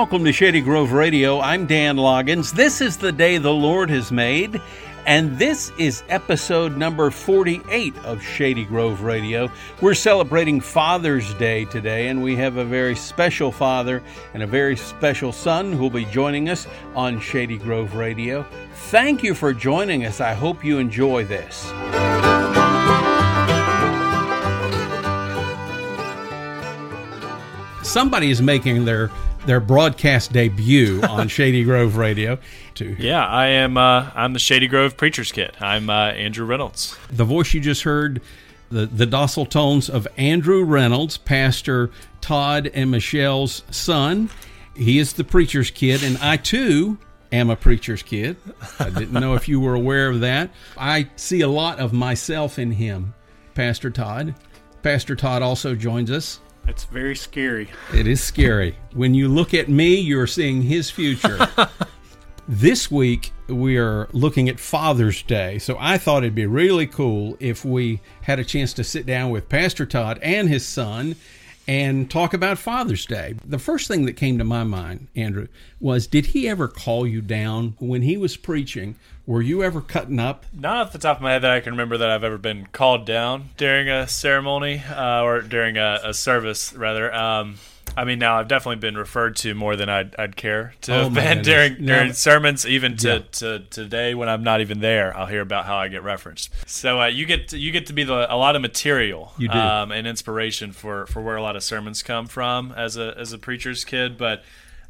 welcome to Shady Grove Radio. I'm Dan Loggins. This is the day the Lord has made, and this is episode number 48 of Shady Grove Radio. We're celebrating Father's Day today, and we have a very special father and a very special son who will be joining us on Shady Grove Radio. Thank you for joining us. I hope you enjoy this. Somebody is making their their broadcast debut on Shady Grove Radio. To yeah, I am. Uh, I'm the Shady Grove preacher's kid. I'm uh, Andrew Reynolds. The voice you just heard, the the docile tones of Andrew Reynolds, Pastor Todd and Michelle's son. He is the preacher's kid, and I too am a preacher's kid. I didn't know if you were aware of that. I see a lot of myself in him, Pastor Todd. Pastor Todd also joins us. It's very scary. It is scary. When you look at me, you're seeing his future. this week, we are looking at Father's Day. So I thought it'd be really cool if we had a chance to sit down with Pastor Todd and his son and talk about Father's Day. The first thing that came to my mind, Andrew, was did he ever call you down when he was preaching? Were you ever cutting up? Not off the top of my head that I can remember that I've ever been called down during a ceremony uh, or during a, a service, rather. Um, I mean, now I've definitely been referred to more than I'd, I'd care to oh have been during during no. sermons, even to, yeah. to, today when I'm not even there. I'll hear about how I get referenced. So uh, you get to, you get to be the, a lot of material you do. Um, and inspiration for, for where a lot of sermons come from as a as a preacher's kid, but.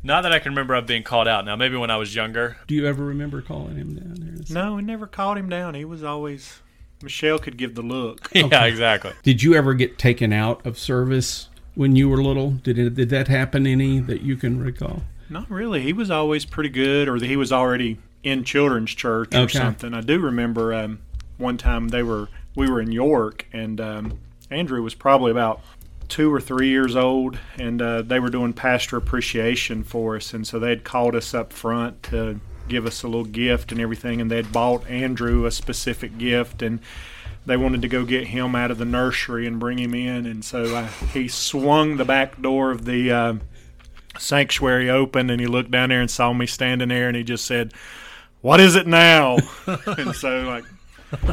Not that I can remember of being called out. Now, maybe when I was younger. Do you ever remember calling him down there? No, we never called him down. He was always Michelle could give the look. yeah, okay. exactly. Did you ever get taken out of service when you were little? Did it, did that happen any that you can recall? Not really. He was always pretty good, or he was already in children's church or okay. something. I do remember um, one time they were we were in York, and um, Andrew was probably about two or three years old, and uh, they were doing pastor appreciation for us, and so they had called us up front to give us a little gift and everything, and they had bought Andrew a specific gift, and they wanted to go get him out of the nursery and bring him in, and so uh, he swung the back door of the uh, sanctuary open, and he looked down there and saw me standing there, and he just said, "What is it now?" and so like,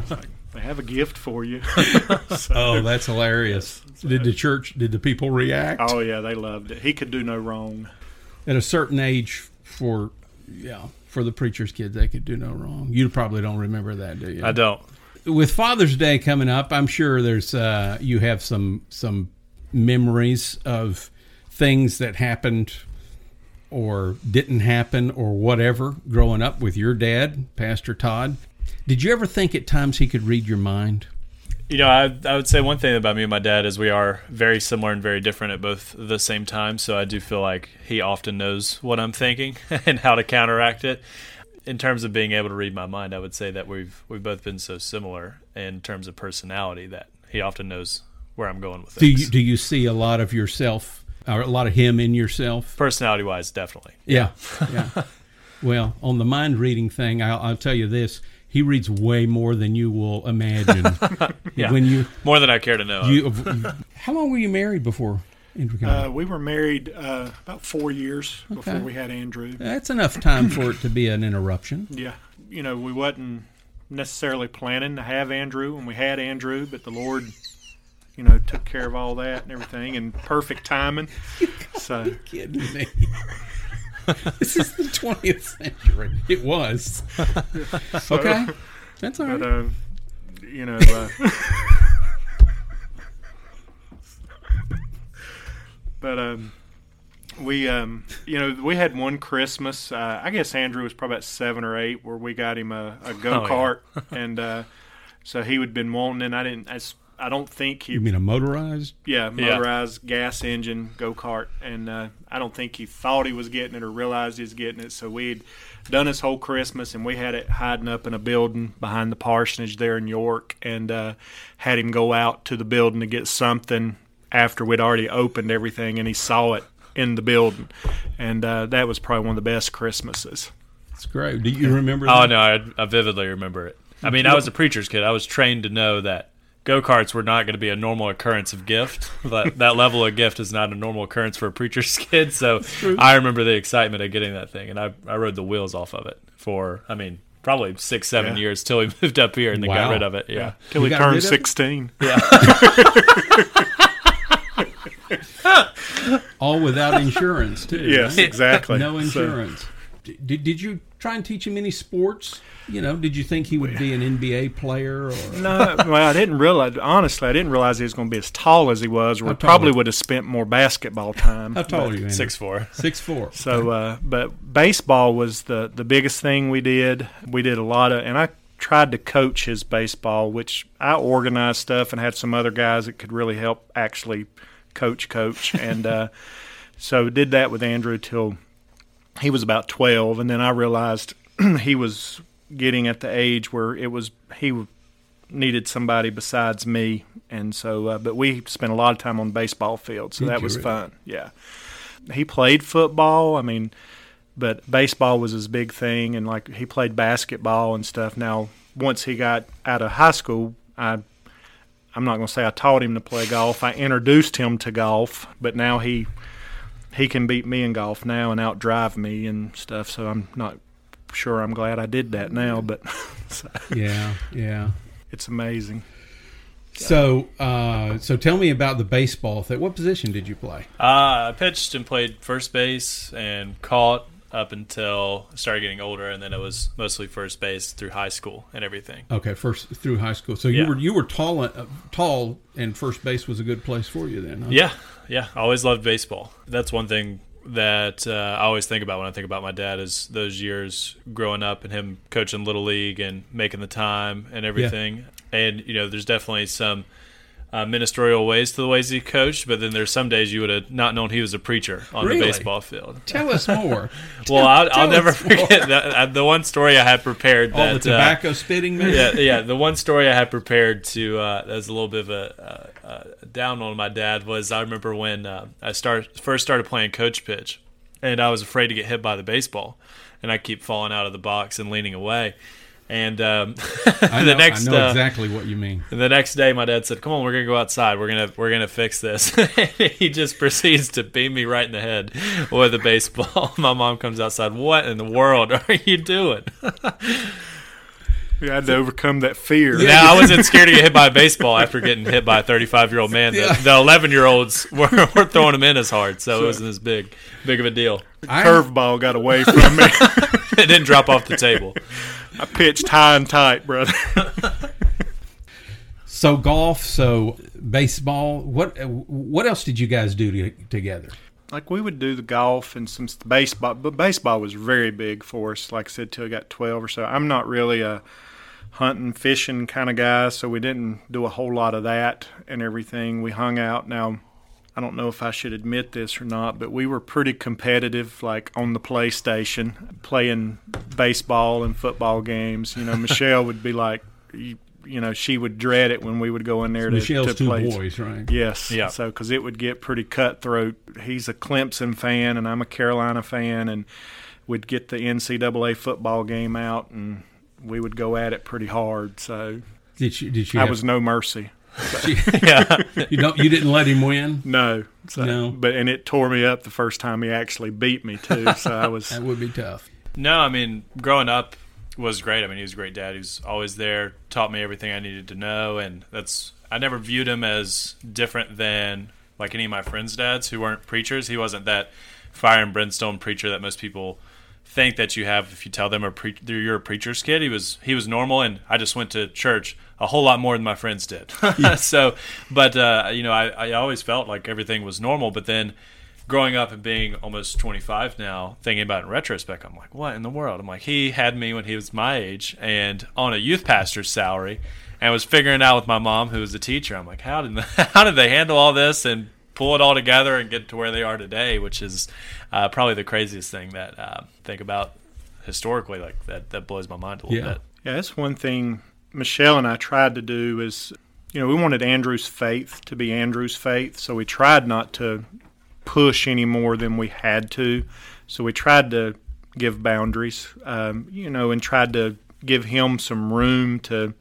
like, they have a gift for you. so, oh, that's hilarious! So, did the church? Did the people react? Oh yeah, they loved it. He could do no wrong. At a certain age, for yeah, for the preacher's kids, they could do no wrong. You probably don't remember that, do you? I don't with Father's Day coming up, I'm sure there's uh, you have some some memories of things that happened or didn't happen or whatever growing up with your dad, Pastor Todd. Did you ever think at times he could read your mind? You know, I, I would say one thing about me and my dad is we are very similar and very different at both the same time. So I do feel like he often knows what I'm thinking and how to counteract it in terms of being able to read my mind, I would say that we've we've both been so similar in terms of personality that he often knows where I'm going with things. Do you do you see a lot of yourself or a lot of him in yourself? Personality wise, definitely. Yeah, yeah. well, on the mind reading thing, I'll, I'll, tell you this: he reads way more than you will imagine. yeah, when you more than I care to know. You, how long were you married before? Uh, we were married uh, about four years okay. before we had Andrew. That's enough time for it to be an interruption. Yeah, you know, we wasn't necessarily planning to have Andrew, and we had Andrew, but the Lord, you know, took care of all that and everything in perfect timing. so, you kidding me? this is the 20th century. It was. so, okay, that's all right. But, uh, you know. Uh, But um, we um, you know we had one Christmas. Uh, I guess Andrew was probably about seven or eight, where we got him a, a go kart, oh, yeah. and uh, so he would been wanting. And I didn't. I, I don't think he. You mean a motorized? Yeah, motorized yeah. gas engine go kart, and uh, I don't think he thought he was getting it or realized he was getting it. So we'd done his whole Christmas, and we had it hiding up in a building behind the parsonage there in York, and uh, had him go out to the building to get something after we'd already opened everything and he saw it in the building. And uh, that was probably one of the best Christmases. It's great. Do you remember Oh, no, I, I vividly remember it. I mean, I was a preacher's kid. I was trained to know that go karts were not going to be a normal occurrence of gift. But that level of gift is not a normal occurrence for a preacher's kid. So I remember the excitement of getting that thing, and I I rode the wheels off of it for I mean probably six seven Yeah. years till we moved up here and then Wow. got rid of it. Yeah. Till You he turned of it? 16. All without insurance, too. Yes, right? exactly. No insurance. D- Did, did you try and teach him any sports? You know, did you think he would be an NBA player? Or No, well, I didn't realize. Honestly, I didn't realize he was going to be as tall as he was. Or we probably would have spent more basketball time. How tall are you? Andrew? Six four. Six four. So, uh, but baseball was the the biggest thing we did. We did a lot of, and I tried to coach his baseball, which I organized stuff and had some other guys that could really help actually coach, coach, and uh, so did that with Andrew till he was about twelve, and then I realized he was getting at the age where it was he needed somebody besides me, and so uh, but we spent a lot of time on the baseball field, so Did that was really? fun. Yeah, he played football. I mean, but baseball was his big thing, and like he played basketball and stuff. Now, once he got out of high school, I. I'm not going to say I taught him to play golf. I introduced him to golf, but now he he can beat me in golf now and outdrive me and stuff. So I'm not sure. I'm glad I did that now, but so Yeah, yeah. it's amazing. So, uh, so tell me about the baseball thing. What position did you play? Uh, I pitched and played first base and caught up until I started getting older, and then it was mostly first base through high school and everything. Okay, first through high school. So you Yeah. were you were tall, uh, tall, and first base was a good place for you then. Huh? Yeah, yeah. I always loved baseball. That's one thing that uh, I always think about when I think about my dad is those years growing up and him coaching little league and making the time and everything. And you know, there's definitely some uh, ministerial ways to the ways he coached, but then there's some days you would have not known he was a preacher on Really? the baseball field. Tell us more. Well, I'll, I'll never forget that, uh, the one story I had prepared. All that, the uh, tobacco spitting man. yeah, yeah. The one story I had prepared to uh, that was a little bit of a uh, uh, down on my dad was I remember when uh, I start first started playing coach pitch, and I was afraid to get hit by the baseball, and I keep falling out of the box and leaning away, and um, the know, next I know uh, exactly what you mean. the next day, my dad said, "Come on, we're gonna go outside. We're gonna we're gonna fix this." he just proceeds to beam me right in the head with a baseball. my mom comes outside. What in the world are you doing? We had to overcome that fear. Yeah, I wasn't scared to get hit by a baseball after getting hit by a 35 year old man. Yeah. The 11 year olds were, were throwing him in as hard, so it wasn't as big big of a deal. Curveball got away from me. It didn't drop off the table. I pitched high and tight, brother. so golf, so baseball. What what else did you guys do to, together? like we would do the golf and some baseball, but baseball was very big for us. Like I said, till I got twelve or so. I'm not really a hunting, fishing kind of guy, so we didn't do a whole lot of that and everything. We hung out. Now, I don't know if I should admit this or not, but we were pretty competitive, like on the PlayStation, playing baseball and football games. You know, Michelle would be like, you, you know, she would dread it when we would go in there to, Michelle's to two play. boys, right? Yes. Yeah. So, because it would get pretty cutthroat. He's a Clemson fan, and I'm a Carolina fan, and we'd get the NCAA football game out, and we would go at it pretty hard. So, Did she? Did she? I have- was no mercy. Yeah, You don't. You didn't let him win. No. So, No. But and it tore me up the first time he actually beat me too. So I was. That would be tough. no, I mean growing up was great. I mean he was a great dad. He was always there, taught me everything I needed to know, and that's I never viewed him as different than like any of my friends' dads who weren't preachers. He wasn't that fire and brimstone preacher that most people think that you have if you tell them a pre- you're a preacher's kid. He was he was normal, and I just went to church a whole lot more than my friends did. so, but uh, you know, I, I always felt like everything was normal. But then, growing up and being almost 25 now, thinking about it in retrospect, I'm like, what in the world? I'm like, he had me when he was my age and on a youth pastor's salary, and was figuring out with my mom, who was a teacher. I'm like, how did how did they handle all this and pull it all together and get to where they are today, which is uh, probably the craziest thing that uh, think about historically. Like that, that blows my mind a little Yeah. bit. Yeah, that's one thing Michelle and I tried to do is, you know, we wanted Andrew's faith to be Andrew's faith, so we tried not to push any more than we had to. So we tried to give boundaries, um, you know, and tried to give him some room to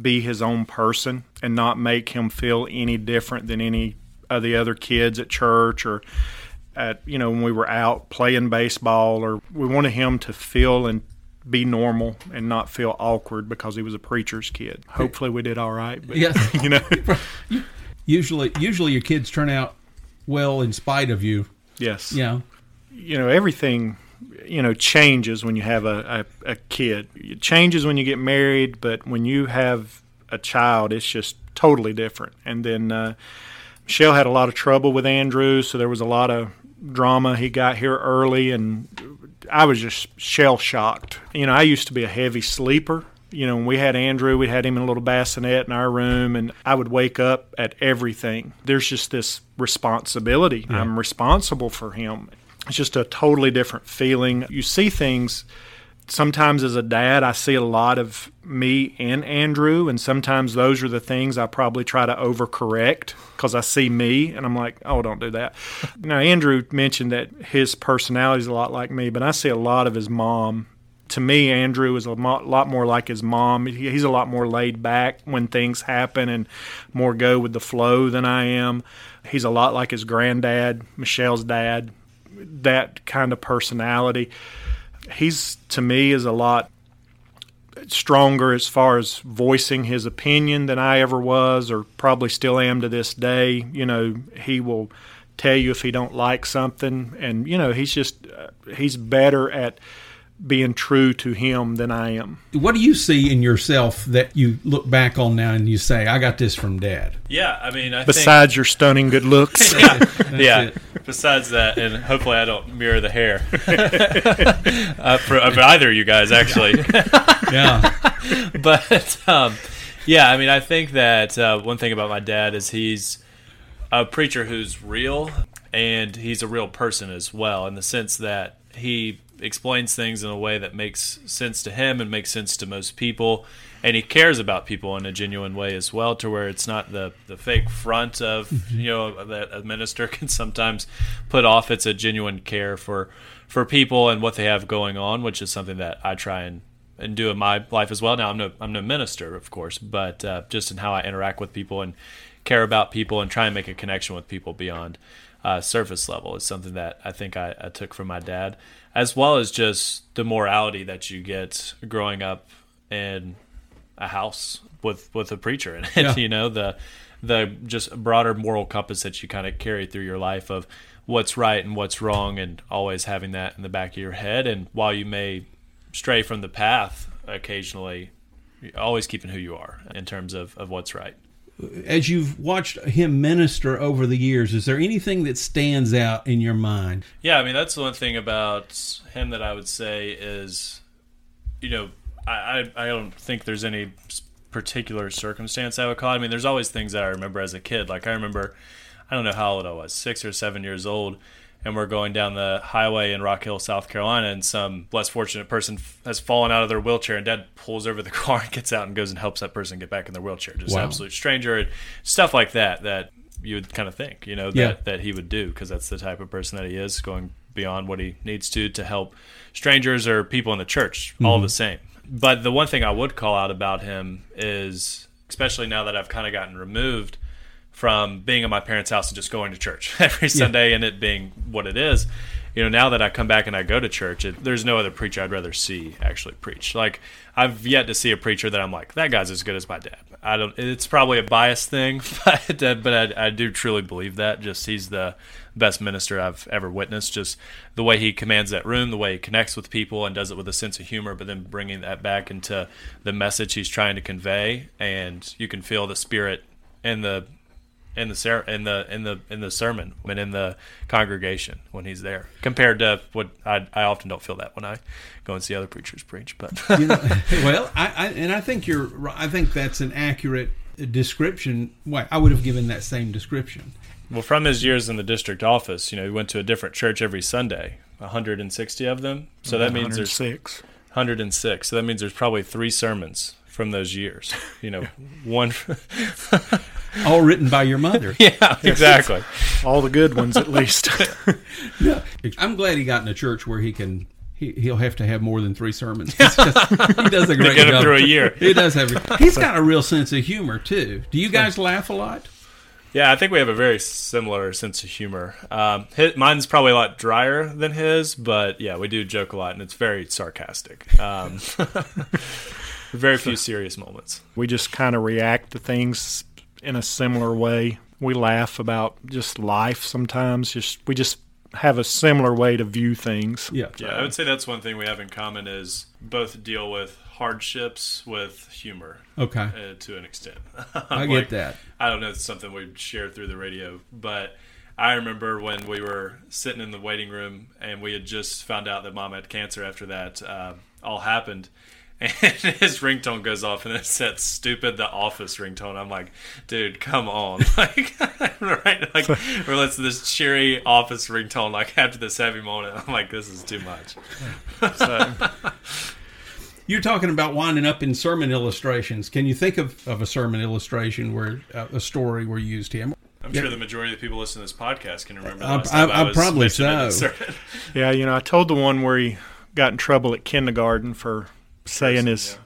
be his own person and not make him feel any different than any of the other kids at church or at you know when we were out playing baseball or we wanted him to feel and be normal and not feel awkward because he was a preacher's kid. Hopefully we did all right. But, Yes. you know. Usually, usually your kids turn out well in spite of you. yes. Yeah. you know everything you know changes when you have a, a, a kid it changes when you get married but when you have a child it's just totally different and then uh, michelle had a lot of trouble with andrew so there was a lot of drama he got here early and i was just shell shocked you know i used to be a heavy sleeper you know, when we had Andrew, we had him in a little bassinet in our room, and I would wake up at everything. There's just this responsibility. I'm responsible for him. It's just a totally different feeling. You see things sometimes as a dad, I see a lot of me and Andrew, and sometimes those are the things I probably try to overcorrect because I see me and I'm like, oh, don't do that. now, Andrew mentioned that his personality is a lot like me, but I see a lot of his mom. To me, Andrew is a mo- lot more like his mom. He- He's a lot more laid back when things happen and more go with the flow than I am. He's a lot like his granddad, Michelle's dad, that kind of personality he's to me is a lot stronger as far as voicing his opinion than I ever was or probably still am to this day. You know, he will tell you if he don't like something and you know, he's just uh, he's better at being true to him than I am. What do you see in yourself that you look back on now and you say, "I got this from Dad"? Yeah, I mean, I think Besides your stunning good looks. That's yeah. Besides that, and hopefully I don't mirror the hair uh, for, for either of you guys, actually. Yeah. but um, yeah, I mean, I think that uh, one thing about my dad is he's a preacher who's real, and he's a real person as well, in the sense that he explains things in a way that makes sense to him and makes sense to most people, and he cares about people in a genuine way as well, to where it's not the the fake front of you know that a minister can sometimes put off. It's a genuine care for for people and what they have going on, which is something that I try and and do in my life as well. Now I'm no I'm no minister, of course, but uh, just in how I interact with people and care about people and try and make a connection with people beyond uh, surface level is something that I think I, I took from my dad, as well as just the morality that you get growing up in a house with with a preacher in it. Yeah. You know the the just broader moral compass that you kind of carry through your life of what's right and what's wrong, and always having that in the back of your head. And while you may stray from the path occasionally, always keeping who you are in terms of, of what's right. As you've watched him minister over the years, is there anything that stands out in your mind? Yeah, I mean that's the one thing about him that I would say is, you know, I I, don't think there's any particular circumstance I would call. it. I mean, there's always things that I remember as a kid. Like I remember, I don't know how old I was, six or seven years old, and we're going down the highway in Rock Hill, South Carolina, and some less fortunate person f- has fallen out of their wheelchair, and Dad pulls over the car and gets out and goes and helps that person get back in their wheelchair. Just Wow. an absolute stranger, and stuff like that. That you would kind of think, you know, that Yeah. that he would do because that's the type of person that he is, going beyond what he needs to to help strangers or people in the church, all mm-hmm. the same. But the one thing I would call out about him is, especially now that I've kind of gotten removed from being in my parents' house and just going to church every Sunday and it being what it is. You know, now that I come back and I go to church, it, there's no other preacher I'd rather see actually preach. Like I've yet to see a preacher that I'm like, that guy's as good as my dad. I don't. It's probably a biased thing, but uh, but I, I do truly believe that. Just he's the best minister I've ever witnessed. Just the way he commands that room, the way he connects with people and does it with a sense of humor, but then bringing that back into the message he's trying to convey, and you can feel the spirit in the in the ser- in the in the in the sermon and in the congregation when he's there compared to what I, I often don't feel that when I go and see other preachers preach but You know, well, I, I and I think you're. ri- I think that's an accurate description. Why I would have given that same description. well from his years in the district office you know he went to a different church every Sunday 160 of them so that means there's 106. 106 so that means there's probably three sermons from those years you know one All written by your mother. yeah exactly All the good ones, at least. yeah. I'm glad he got in a church where he can he, he'll have to have more than three sermons. Just, he does a great get him job. through a year. He does have. He's got a real sense of humor too. Do you guys laugh a lot? Yeah, I think we have a very similar sense of humor. Um, his, mine's probably a lot drier than his, but yeah, we do joke a lot, and it's very sarcastic. Um, very few serious moments. We just kind of react to things in a similar way. We laugh about just life sometimes. Just we just have a similar way to view things. Yeah. Yeah, I would say that's one thing we have in common is both deal with hardships with humor. Okay. Uh, to an extent. I get that. I don't know if it's something we share through the radio, but I remember when we were sitting in the waiting room and we had just found out that mom had cancer after that uh, all happened. And his ringtone goes off, and it's that stupid "The Office" ringtone. I'm like, dude, come on, like, right? Like, or let's this cheery Office ringtone. Like after this heavy moment, I'm like, this is too much. So, You're talking about winding up in sermon illustrations. Can you think of, of a sermon illustration where uh, a story where you used him? I'm Yeah. sure the majority of the people listening to this podcast can remember. I- last time I- I, I was probably mentioned in a so. yeah, you know, I told the one where he got in trouble at kindergarten for saying his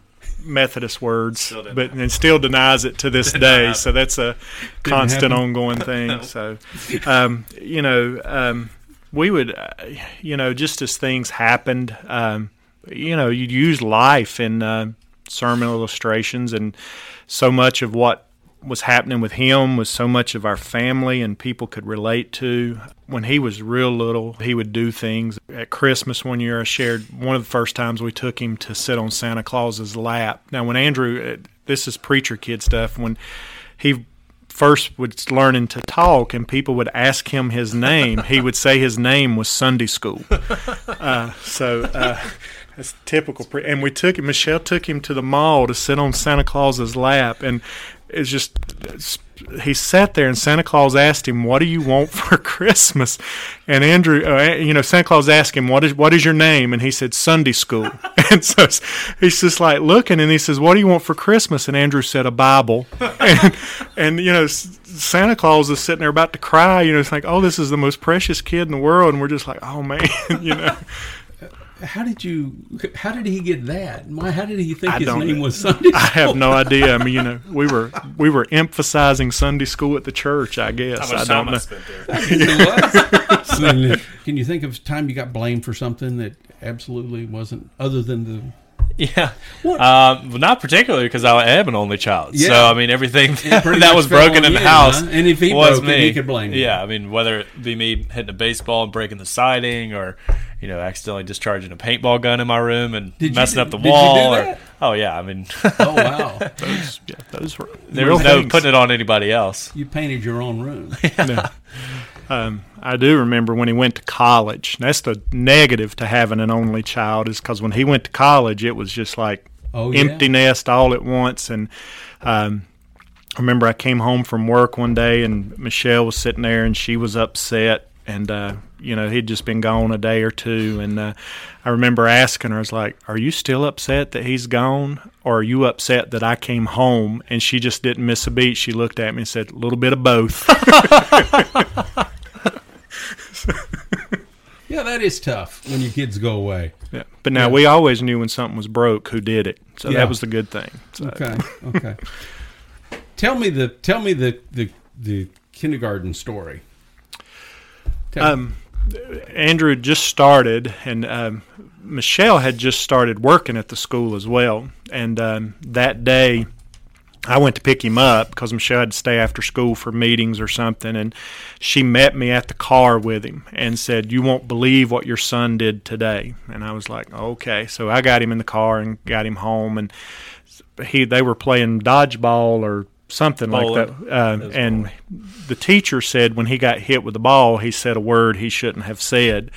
Methodist words, but and still denies it to this day. So that's a constant happen. ongoing thing. So, um, you know, um, we would, uh, you know, just as things happened, um, you know, you'd use life in uh, sermon illustrations, and so much of what was happening with him was so much of our family and people could relate to. When he was real little, he would do things. At Christmas one year, I shared one of the first times we took him to sit on Santa Claus's lap. Now, when Andrew, uh, this is preacher kid stuff, when he first was learning to talk and people would ask him his name, he would say his name was Sunday school. Uh, so uh, that's typical. Pre- and we took him, Michelle took him to the mall to sit on Santa Claus's lap. And it's just, he sat there and Santa Claus asked him, "What do you want for Christmas?" And Andrew, uh, you know, Santa Claus asked him, "What is what is your name?" And he said, "Sunday school." and so he's just like looking, and he says, "What do you want for Christmas?" And Andrew said, "A Bible." and, and you know, Santa Claus is sitting there about to cry. You know, it's like, "Oh, this is the most precious kid in the world," and we're just like, "Oh man," you know. How did you? How did he get that? Why? How did he think I his name know. was Sunday? School? I have no idea. I mean, you know, we were we were emphasizing Sunday school at the church. I guess How I don't time I know. spent there? I mean, Can you think of time you got blamed for something that absolutely wasn't other than the? Yeah, What? um, well, not particularly because I am an only child. So I mean, everything It pretty that was broken in the you, house, huh? And if he was broke it, me. he could blame you. Yeah, I mean, whether it be me hitting a baseball and breaking the siding, or you know, accidentally discharging a paintball gun in my room and Did messing do- up the did you wall. do or, oh yeah, I mean, Oh wow! Those, yeah, those were there real was no things. putting it on anybody else. you painted your own room. No. Um, I do remember when he went to college. That's the negative to having an only child is because when he went to college, it was just like Oh, yeah. empty nest all at once. And um, I remember I came home from work one day and Michelle was sitting there and she was upset. And uh, you know he'd just been gone a day or two, and uh, I remember asking her, "I was like, are you still upset that he's gone, or are you upset that I came home?" And she just didn't miss a beat. She looked at me and said, "A little bit of both." Yeah, that is tough when your kids go away. Yeah. But now Yeah. we always knew when something was broke who did it. So Yeah. that was the good thing. So, Okay, okay. tell me the tell me the the, the kindergarten story. Tell Um, Andrew just started, and um, Michelle had just started working at the school as well. And um, that day, I went to pick him up because Michelle had to stay after school for meetings or something. And she met me at the car with him and said, You won't believe what your son did today. And I was like, Okay. So I got him in the car and got him home. And he they were playing dodgeball or something like that. Uh, and the teacher said when he got hit with the ball, he said a word he shouldn't have said.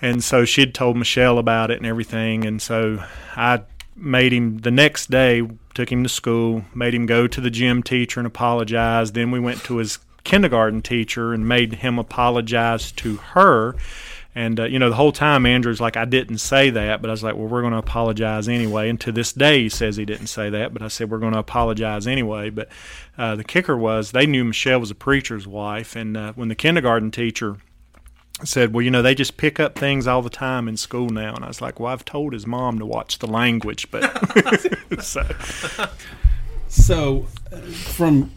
And so she'd told Michelle about it and everything. And so I made him the next day, took him to school, made him go to the gym teacher and apologize. Then we went to his kindergarten teacher and made him apologize to her. And, uh, you know, the whole time Andrew's like, I didn't say that, but I was like, well, we're going to apologize anyway. And to this day, he says he didn't say that, but I said, we're going to apologize anyway. But uh, the kicker was they knew Michelle was a preacher's wife. And uh, when the kindergarten teacher said, "Well, you know, they just pick up things all the time in school now." And I was like, "Well, I've told his mom to watch the language, but so." So, uh, from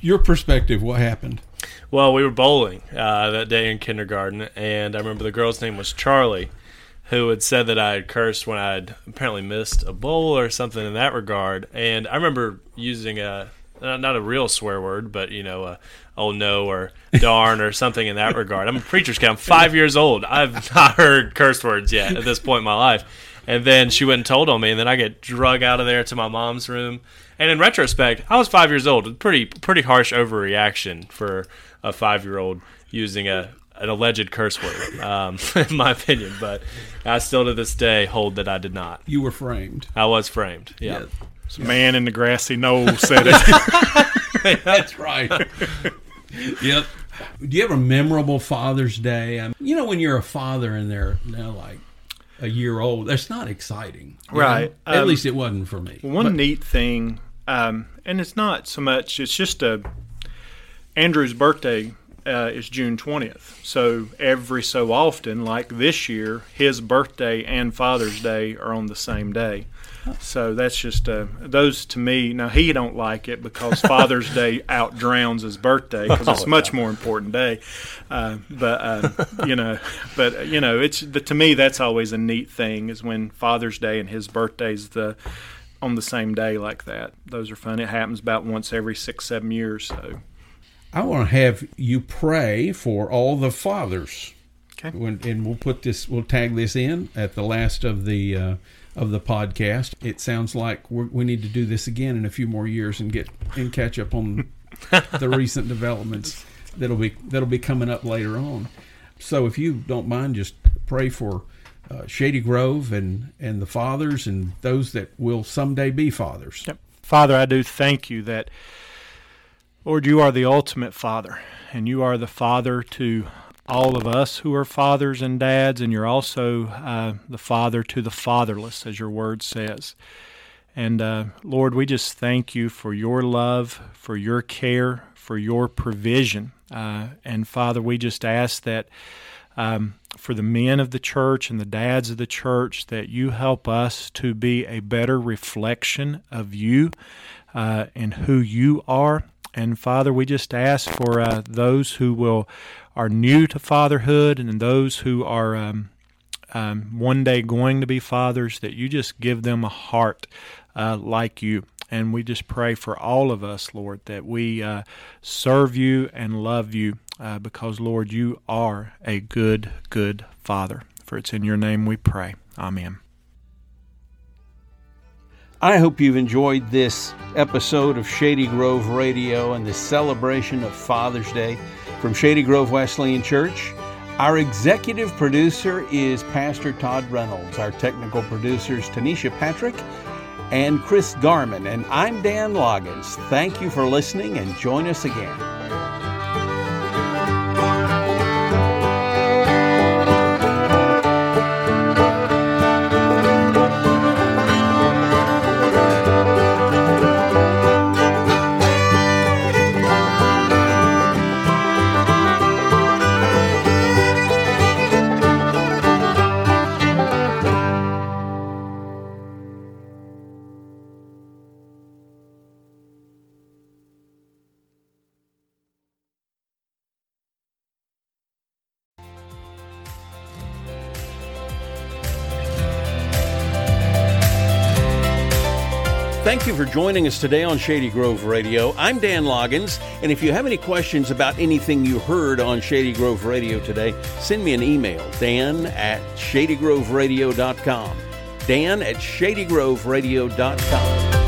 your perspective, what happened? Well, we were bowling uh, that day in kindergarten, and I remember the girl's name was Charlie, who had said that I had cursed when I had apparently missed a bowl or something in that regard. And I remember using a not a real swear word, but you know, uh, oh no or darn or something in that regard. I'm a preacher's kid. I'm five years old. I've not heard curse words yet at this point in my life. And then she went and told on me, and then I get drug out of there to my mom's room. And in retrospect, I was five years old. Pretty pretty harsh overreaction for a five year old using a an alleged curse word, um, in my opinion. But I still to this day hold that I did not. You were framed. I was framed. Yeah. yeah. Man in the grassy knoll said it. That's right. yep. Do you have a memorable Father's Day? I mean, you know, when you're a father and they're now like a year old, that's not exciting. Right. Um, At least it wasn't for me. One but, neat thing, um, and it's not so much, it's just a Andrew's birthday uh, is June 20th. So every so often, like this year, his birthday and Father's Day are on the same day. So that's just uh, those to me. Now he don't like it because Father's Day outdrowns his birthday because it's a much more important day. Uh, but uh, you know, but you know, it's to me that's always a neat thing is when Father's Day and his birthday's the on the same day like that. Those are fun. It happens about once every six seven years. So I want to have you pray for all the fathers. Okay. When, and we'll put this, we'll tag this in at the last of the uh, of the podcast. It sounds like we need to do this again in a few more years and get and catch up on the recent developments that'll be that'll be coming up later on. So if you don't mind, just pray for uh, Shady Grove and and the fathers and those that will someday be fathers. Yep. Father, I do thank you that Lord, you are the ultimate Father, and you are the Father to all of us who are fathers and dads, and you're also uh, the Father to the fatherless, as your word says. And uh, Lord, we just thank you for your love, for your care, for your provision. Uh, and Father, we just ask that um, for the men of the church and the dads of the church, that you help us to be a better reflection of you uh, and who you are. And Father, we just ask for uh, those who will are new to fatherhood and those who are um, um, one day going to be fathers, that you just give them a heart uh, like you. And we just pray for all of us, Lord, that we uh, serve you and love you uh, because, Lord, you are a good, good Father. For it's in your name we pray. Amen. I hope you've enjoyed this episode of Shady Grove Radio and the celebration of Father's Day from Shady Grove Wesleyan Church. Our executive producer is Pastor Todd Reynolds. Our technical producers, Tanisha Patrick and Chris Garman. And I'm Dan Loggins. Thank you for listening and join us again. Thank you for joining us today on Shady Grove Radio. I'm Dan Loggins, and if you have any questions about anything you heard on Shady Grove Radio today, send me an email, dan at shadygroveradio.com. Dan at shadygroveradio.com.